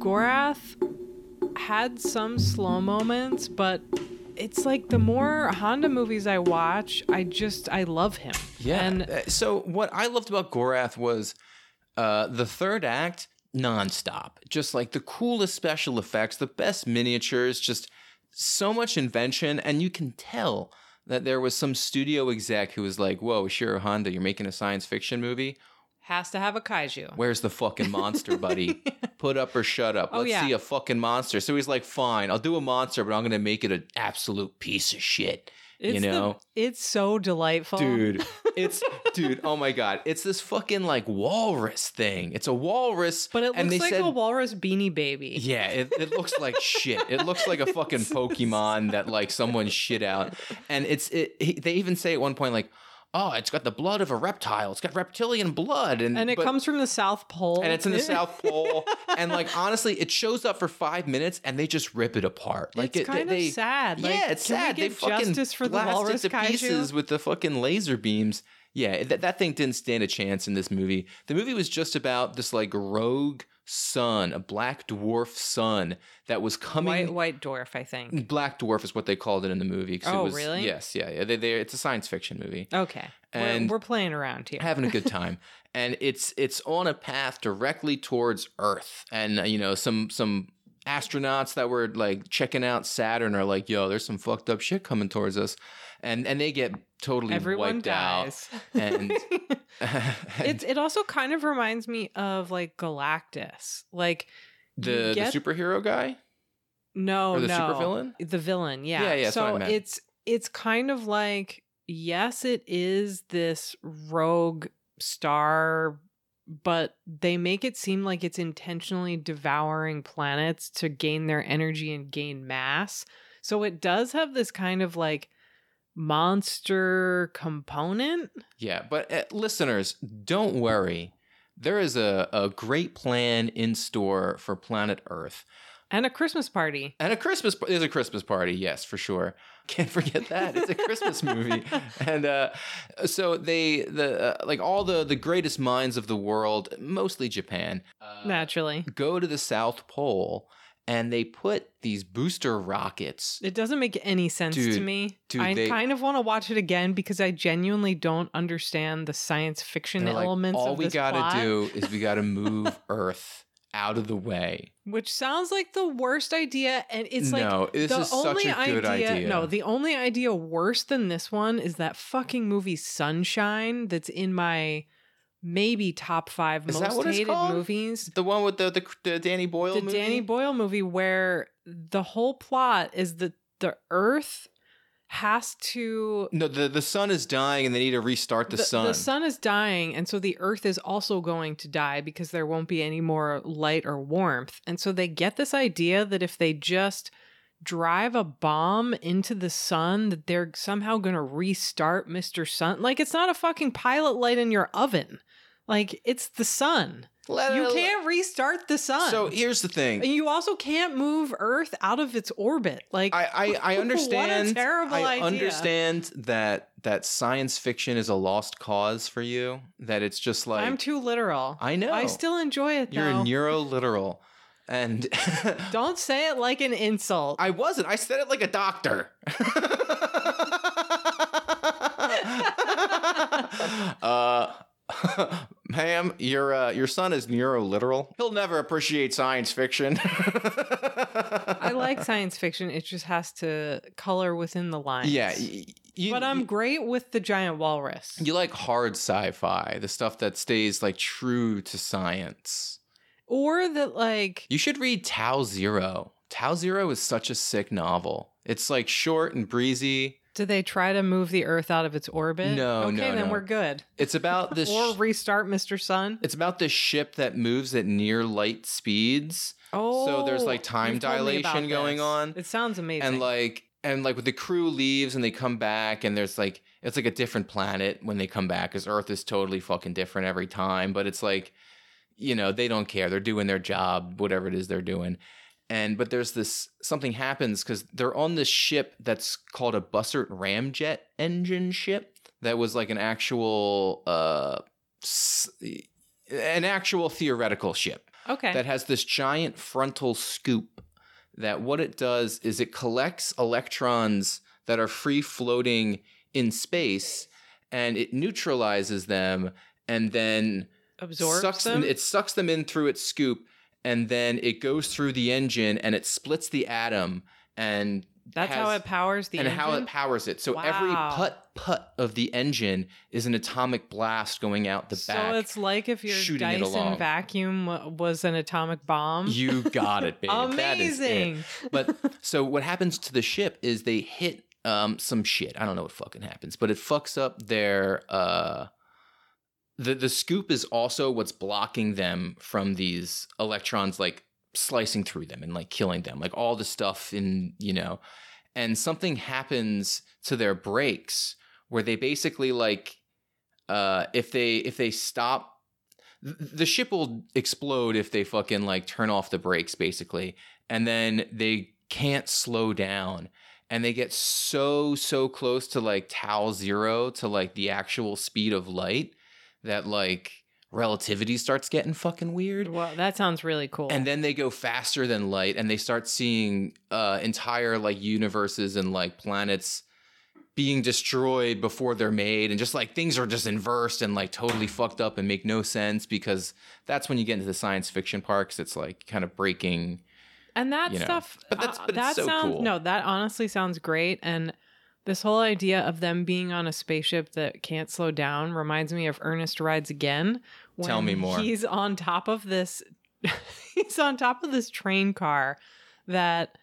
Gorath had some slow moments, but it's like the more Honda movies I watch, I just I love him. Yeah. And Uh, so what I loved about Gorath was uh, the third act nonstop, just like the coolest special effects, the best miniatures, just so much invention, and you can tell that there was some studio exec who was like, "Whoa, Shiro Honda, you're making a science fiction movie." Has to have a kaiju. Where's the fucking monster, buddy? Put up or shut up. Oh, Let's Oh, yeah. see a fucking monster. So he's like, fine, I'll do a monster, but I'm gonna make it an absolute piece of shit. It's you the- know? it's so delightful. dude it's dude oh my god it's this fucking like walrus thing it's a walrus But it looks like said a walrus beanie baby. yeah it, it looks like shit it looks like a fucking pokemon that like someone shit out and it's it he, they even say at one point like oh it's got the blood of a reptile it's got reptilian blood and And it but- comes from the South Pole. and it's in the South Pole, and like honestly, it shows up for five minutes, and they just rip it apart. Like It's it, kind of they, sad. Like, yeah, it's sad. they fucking justice for the blast walrus it to kaiju? pieces with the fucking laser beams. Yeah, that, that thing didn't stand a chance in this movie. The movie was just about this like rogue son, a black dwarf son that was coming. White White Dwarf, I think. Black dwarf is what they called it in the movie. 'cause it Oh, was- really? Yes, yeah, yeah. They, they, it's a science fiction movie Okay. And- we're, we're playing around here. having a good time and it's it's on a path directly towards earth and uh, you know some some astronauts that were like checking out saturn are like yo there's some fucked up shit coming towards us and and they get totally Everyone wiped dies. out and It it also kind of reminds me of like Galactus. Like the, get- the superhero guy no, Or the no. supervillain? The villain, yeah. Yeah, yeah, that's what I So it's it's kind of like yes, it is this rogue star, but they make it seem like it's intentionally devouring planets to gain their energy and gain mass. So it does have this kind of like monster component. yeah but uh, listeners don't worry there is a, a great plan in store for planet earth And a Christmas party. And a Christmas there's a Christmas party, yes, for sure. Can't forget that. It's a Christmas movie. And uh, so they the uh, like all the the greatest minds of the world, mostly Japan, uh, Naturally. go to the South Pole and they put these booster rockets. It doesn't make any sense to me. dude, I they- kind of want to watch it again because I genuinely don't understand the science fiction They're like, elements all we gotta plot, do is we gotta move Earth out of the way. which sounds like the worst idea. And it's like no, this the is such only a good idea. No, the only idea worse than this one is that fucking movie Sunshine that's in my maybe top five Is that most what hated movies. the one with the the, the Danny Boyle the movie. Danny Boyle movie where the whole plot is that the Earth has to no, the the sun is dying and they need to restart the, sun. The sun is dying, and so the Earth is also going to die because there won't be any more light or warmth. And so they get this idea that if they just drive a bomb into the sun, that they're somehow going to restart Mr. Sun. Like it's not a fucking pilot light in your oven. Like it's the sun. Let- You can't restart the sun. So here's the thing. and you also can't move Earth out of its orbit. Like I, I, I understand. what a terrible I idea. understand that that science fiction is a lost cause for you. That it's just like I'm too literal. I know. I still enjoy it you're though. neuro literal, and Don't say it like an insult. I wasn't. I said it like a doctor. uh, ma'am, your uh, your son is neuro literal. He'll never appreciate science fiction. I like science fiction. It just has to color within the lines. Yeah, y- you, but I'm great with the giant walrus. You like hard sci-fi, the stuff that stays like true to science. Or that, like, You should read Tau Zero. Tau Zero is such a sick novel. It's like short and breezy. Do they try to move the Earth out of its orbit? No, okay, no, then no. we're good. It's about this or restart Mr. Sun. it's about this ship that moves at near light speeds. Oh, so there's, like, oh, time you've told me about dilation going this. on. It sounds amazing. And like and like with the crew leaves and they come back and there's like it's like a different planet when they come back because Earth is totally fucking different every time. But it's like, you know, they don't care. They're doing their job, whatever it is they're doing. And but there's this something happens because they're on this ship that's called a Bussard ramjet engine ship that was like an actual uh an actual theoretical ship Okay. that has this giant frontal scoop that what it does is it collects electrons that are free floating in space and it neutralizes them and then Absorbs sucks them. it sucks them in through its scoop and then it goes through the engine and it splits the atom and That's how it powers the and engine. how it powers it. So every Wow. put put of the engine is an atomic blast going out the so back. So it's like if your Dyson vacuum was an atomic bomb. you got it, babe. That is it. Amazing. But so what happens to the ship is they hit um some shit. I don't know what fucking happens, but it fucks up their uh the the scoop is also what's blocking them from these electrons like slicing through them and like killing them. Like all the stuff in, you know, and something happens to their brakes where they basically like uh if they if they stop the ship will explode if they fucking like turn off the brakes basically and then they can't slow down and they get so so close to like tau zero to like the actual speed of light that like relativity starts getting fucking weird well, that sounds really cool. and then they go faster than light and they start seeing uh entire like universes and like planets being destroyed before they're made and just like things are just inversed and like totally fucked up and make no sense because that's when you get into the science fiction parks it's like kind of breaking And that you know. stuff, But that's- uh, but it's that so sounds cool. no, that honestly sounds great. And this whole idea of them being on a spaceship that can't slow down reminds me of Ernest Rides Again. Tell me more. He's on top of this. he's on top of this train car that